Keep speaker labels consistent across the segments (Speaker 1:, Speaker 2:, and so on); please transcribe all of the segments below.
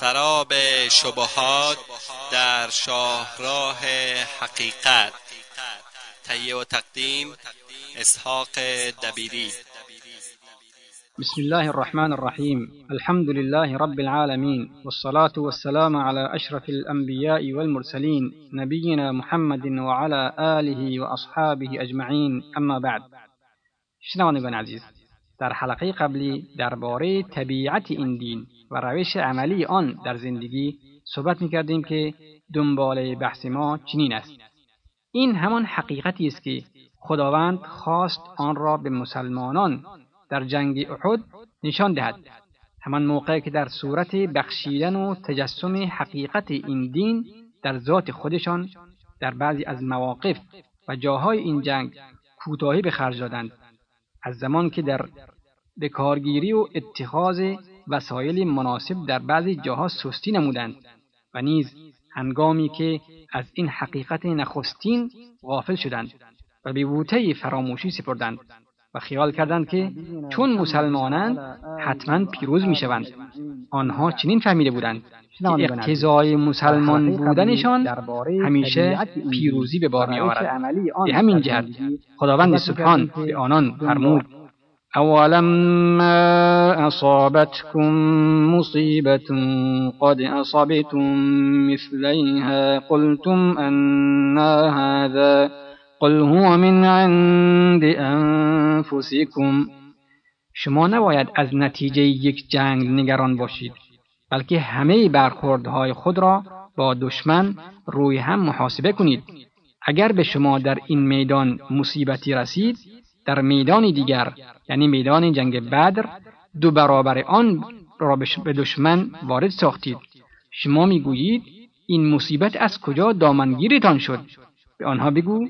Speaker 1: سراب شبهات در شاهراه حقیقت. تهیه و تقدیم اسحاق دبیری.
Speaker 2: بسم الله الرحمن الرحيم الحمد لله رب العالمين والصلاة والسلام على أشرف الأنبياء والمرسلين نبينا محمد وعلى آله وأصحابه أجمعين أما بعد. شنوندگان عزیز در حلقه قبلی درباره طبیعت این دین و روش عملی آن در زندگی صحبت می کردیم که دنبال بحث ما چنین است. این همان حقیقتی است که خداوند خواست آن را به مسلمانان در جنگ احد نشان دهد. همان موقع که در صورت بخشیدن و تجسم حقیقت این دین در ذات خودشان در بعضی از مواقف و جاهای این جنگ کوتاهی به خرج دادند. از زمان که در به کارگیری و اتخاذ وسایل مناسب در بعضی جاها سستی نمودند و نیز هنگامی که از این حقیقت نخستین غافل شدند و به بوته فراموشی سپردند. و خیال کردند که چون مسلمانند حتما پیروز می شوند. آنها چنین فهمیده بودند که اقتضای مسلمان بودنشان همیشه پیروزی به بار می آورد. به همین جهت خداوند سبحان به آنان فرمود أولما أصابتكم مصيبة قد أصبتم مثليها قلتم أنا هذا قل هو من عند أنفسكم شما نباید از نتیجه یک جنگ نگران باشید بلکه همه برخوردهای خود را با دشمن روی هم محاسبه کنید. اگر به شما در این میدان مصیبتی رسید در میدان دیگر یعنی میدان جنگ بدر دو برابر آن را به دشمن وارد ساختید. شما می‌گویید این مصیبت از کجا دامنگیرتان شد؟ به آنها بگو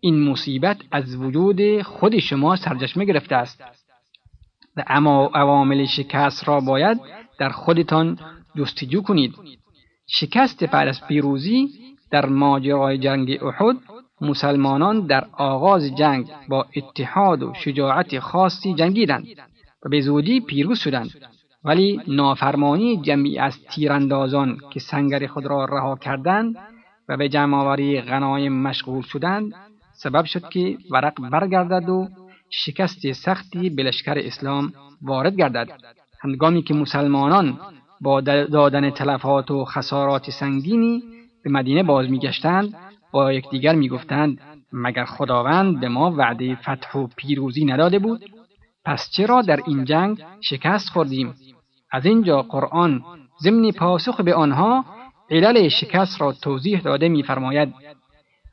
Speaker 2: این مصیبت از وجود خود شما سرچشمه گرفته است. و اما عوامل شکست را باید در خودتان جستجو کنید. شکست بعد از پیروزی در ماجرای جنگ احد مسلمانان در آغاز جنگ با اتحاد و شجاعت خاصی جنگیدند و به زودی پیروز شدند. ولی نافرمانی جمعی از تیراندازان که سنگر خود را رها کردند و به جمعآوری غنایم مشغول شدند سبب شد که ورق برگردد و شکست سختی به لشکر اسلام وارد گردد. هنگامی که مسلمانان با دادن تلفات و خسارات سنگینی به مدینه باز میگشتند با یکدیگر می‌گفتند مگر خداوند به ما وعده فتح و پیروزی نداده بود؟ پس چرا در این جنگ شکست خوردیم؟ از اینجا قرآن ضمن پاسخ به آنها علل شکست را توضیح داده میفرماید.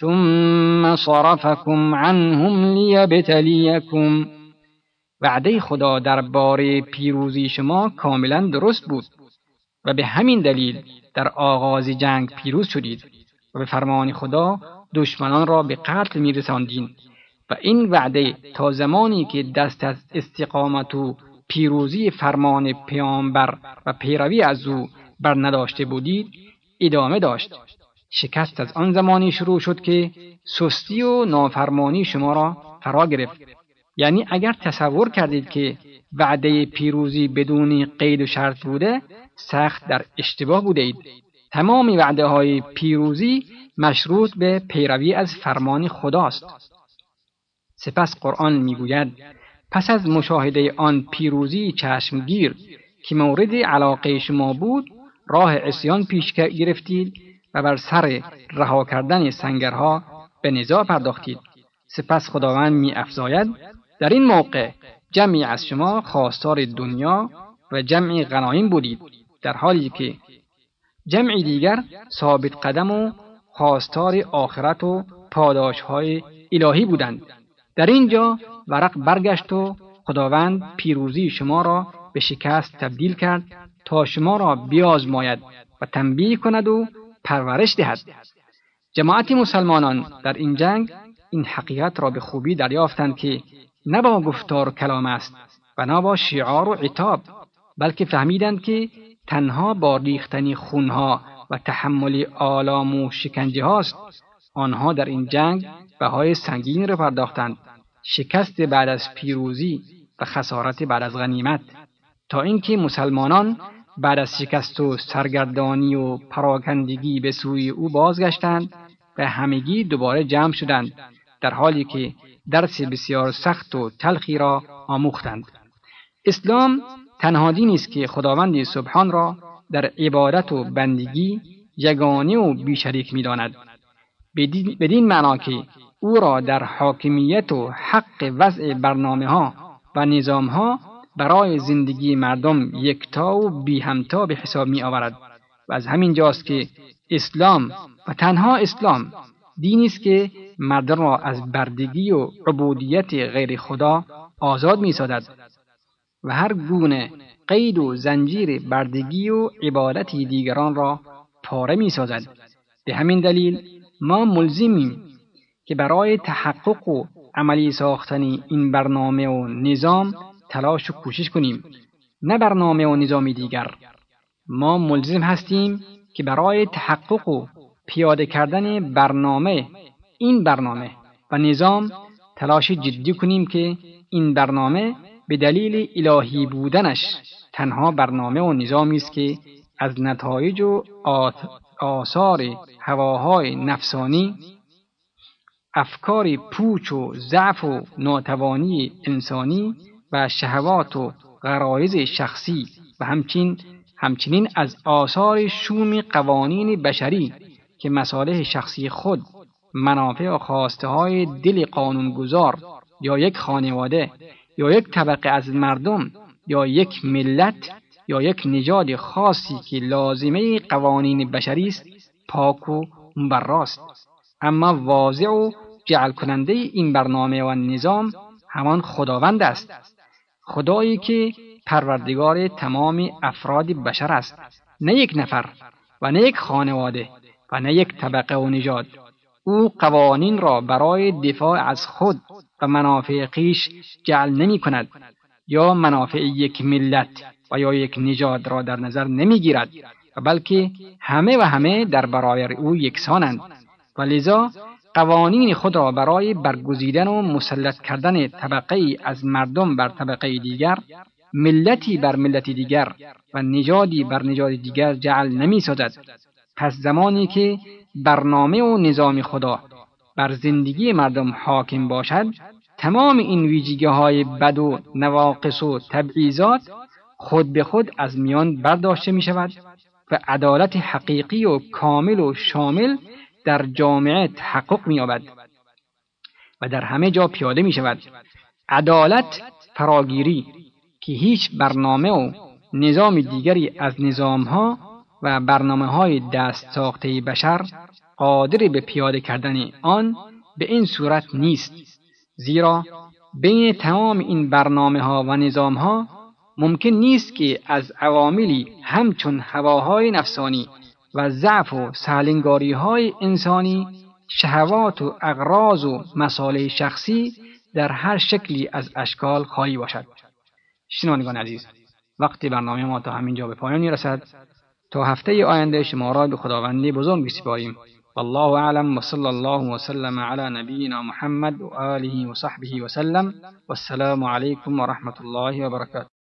Speaker 2: ثم صرفكم عنهم ليبتليكم. وعده خدا درباره پیروزی شما کاملا درست بود و به همین دلیل در آغاز جنگ پیروز شدید و به فرمان خدا دشمنان را به قتل میرساندین و این وعده تا زمانی که دست از استقامت و پیروزی فرمان پیامبر و پیروی از او بر نداشته بودید ادامه داشت. شکست از آن زمانی شروع شد که سستی و نافرمانی شما را فرا گرفت. یعنی اگر تصور کردید که وعده پیروزی بدون قید و شرط بوده سخت در اشتباه بوده اید. تمام وعده های پیروزی مشروط به پیروی از فرمان خداست. سپس قرآن می‌گوید پس از مشاهده آن پیروزی چشمگیر که مورد علاقه شما بود راه عصیان پیش گرفتید و بر سر رها کردن سنگرها به نزاع پرداختید. سپس خداوند می افزاید در این موقع جمعی از شما خواستار دنیا و جمعی غنایم بودید در حالی که جمعی دیگر ثابت قدم و خواستار آخرت و پاداش های الهی بودند. در اینجا ورق برگشت و خداوند پیروزی شما را به شکست تبدیل کرد تا شما را بیازماید و تنبیه کند و پرورش دهد. جماعت مسلمانان در این جنگ این حقیقت را به خوبی دریافتند که نه با گفتار کلام است و نه با شعار و عتاب بلکه فهمیدند که تنها با ریختن خونها و تحمل آلام و شکنجه هاست. آنها در این جنگ بهای سنگین را پرداختند شکست بعد از پیروزی و خسارت بعد از غنیمت. تا اینکه مسلمانان بعد از شکست و سرگردانی و پراکندگی به سوی او بازگشتند و همگی دوباره جمع شدند در حالی که درس بسیار سخت و تلخی را آموختند. اسلام تنها دینی است که خداوند سبحان را در عبادت و بندگی یگانه و بیشریک می‌داند. بدین معنا که او را در حاکمیت و حق وضع برنامه ها و نظام ها برای زندگی مردم یکتا و بی همتا به حساب می آورد و از همین جاست که اسلام و تنها اسلام دینی است که مردم را از بردگی و عبودیت غیر خدا آزاد می سادد و هر گونه قید و زنجیر بردگی و عبادت دیگران را پاره می سازد. به همین دلیل ما ملزمیم که برای تحقق و عملی ساختن این برنامه و نظام تلاش و کوشش کنیم. نه برنامه و نظام دیگر. ما ملزم هستیم که برای تحقق و پیاده کردن برنامه این برنامه و نظام تلاش جدی کنیم که این برنامه به دلیل الهی بودنش تنها برنامه و نظامی است که از نتایج و آثار هواهای نفسانی افکار پوچ و ضعف و ناتوانی انسانی و شهوات و غرایز شخصی و همچنین همچنین از آثار شوم قوانین بشری که مصالح شخصی خود منافع و خواسته های دل قانونگذار یا یک خانواده یا یک طبقه از مردم یا یک ملت یا یک نژاد خاصی که لازمه قوانین بشری است پاک و براست اما واضع و جعل کننده این برنامه و نظام همان خداوند است. خدایی که پروردگار تمام افراد بشر است. نه یک نفر و نه یک خانواده و نه یک طبقه و نژاد. او قوانین را برای دفاع از خود و منافع خیش جعل نمی کند یا منافع یک ملت و یا یک نژاد را در نظر نمی گیرد بلکه همه و همه در برای او یکسانند. و لذا قوانین خود را برای برگزیدن و مسلط کردن طبقه از مردم بر طبقه دیگر ملتی بر ملت دیگر و نژادی بر نژاد دیگر جعل نمی سازد. پس زمانی که برنامه و نظام خدا بر زندگی مردم حاکم باشد تمام این ویژگی های بد و نواقص و تبعیضات خود به خود از میان برداشته می شود و عدالت حقیقی و کامل و شامل در جامعه تحقق می یابد و در همه جا پیاده می شود عدالت فراگیری که هیچ برنامه و نظام دیگری از نظامها و برنامه های دست ساخته بشر قادر به پیاده کردن آن به این صورت نیست. زیرا بین تمام این برنامه ها و نظام ها ممکن نیست که از عواملی همچون هواهای نفسانی و ضعف و سهلنگاری های انسانی شهوات و اغراض و مسائل شخصی در هر شکلی از اشکال خواهی باشد. شنوندگان عزیز وقتی برنامه ما تا همینجا به پایان رسد تا هفته آینده شما را به خداوندی بزرگ بسپاریم والله اعلم وصلى الله وسلم على نبينا محمد وآله وصحبه وسلم والسلام عليكم ورحمة الله وبركاته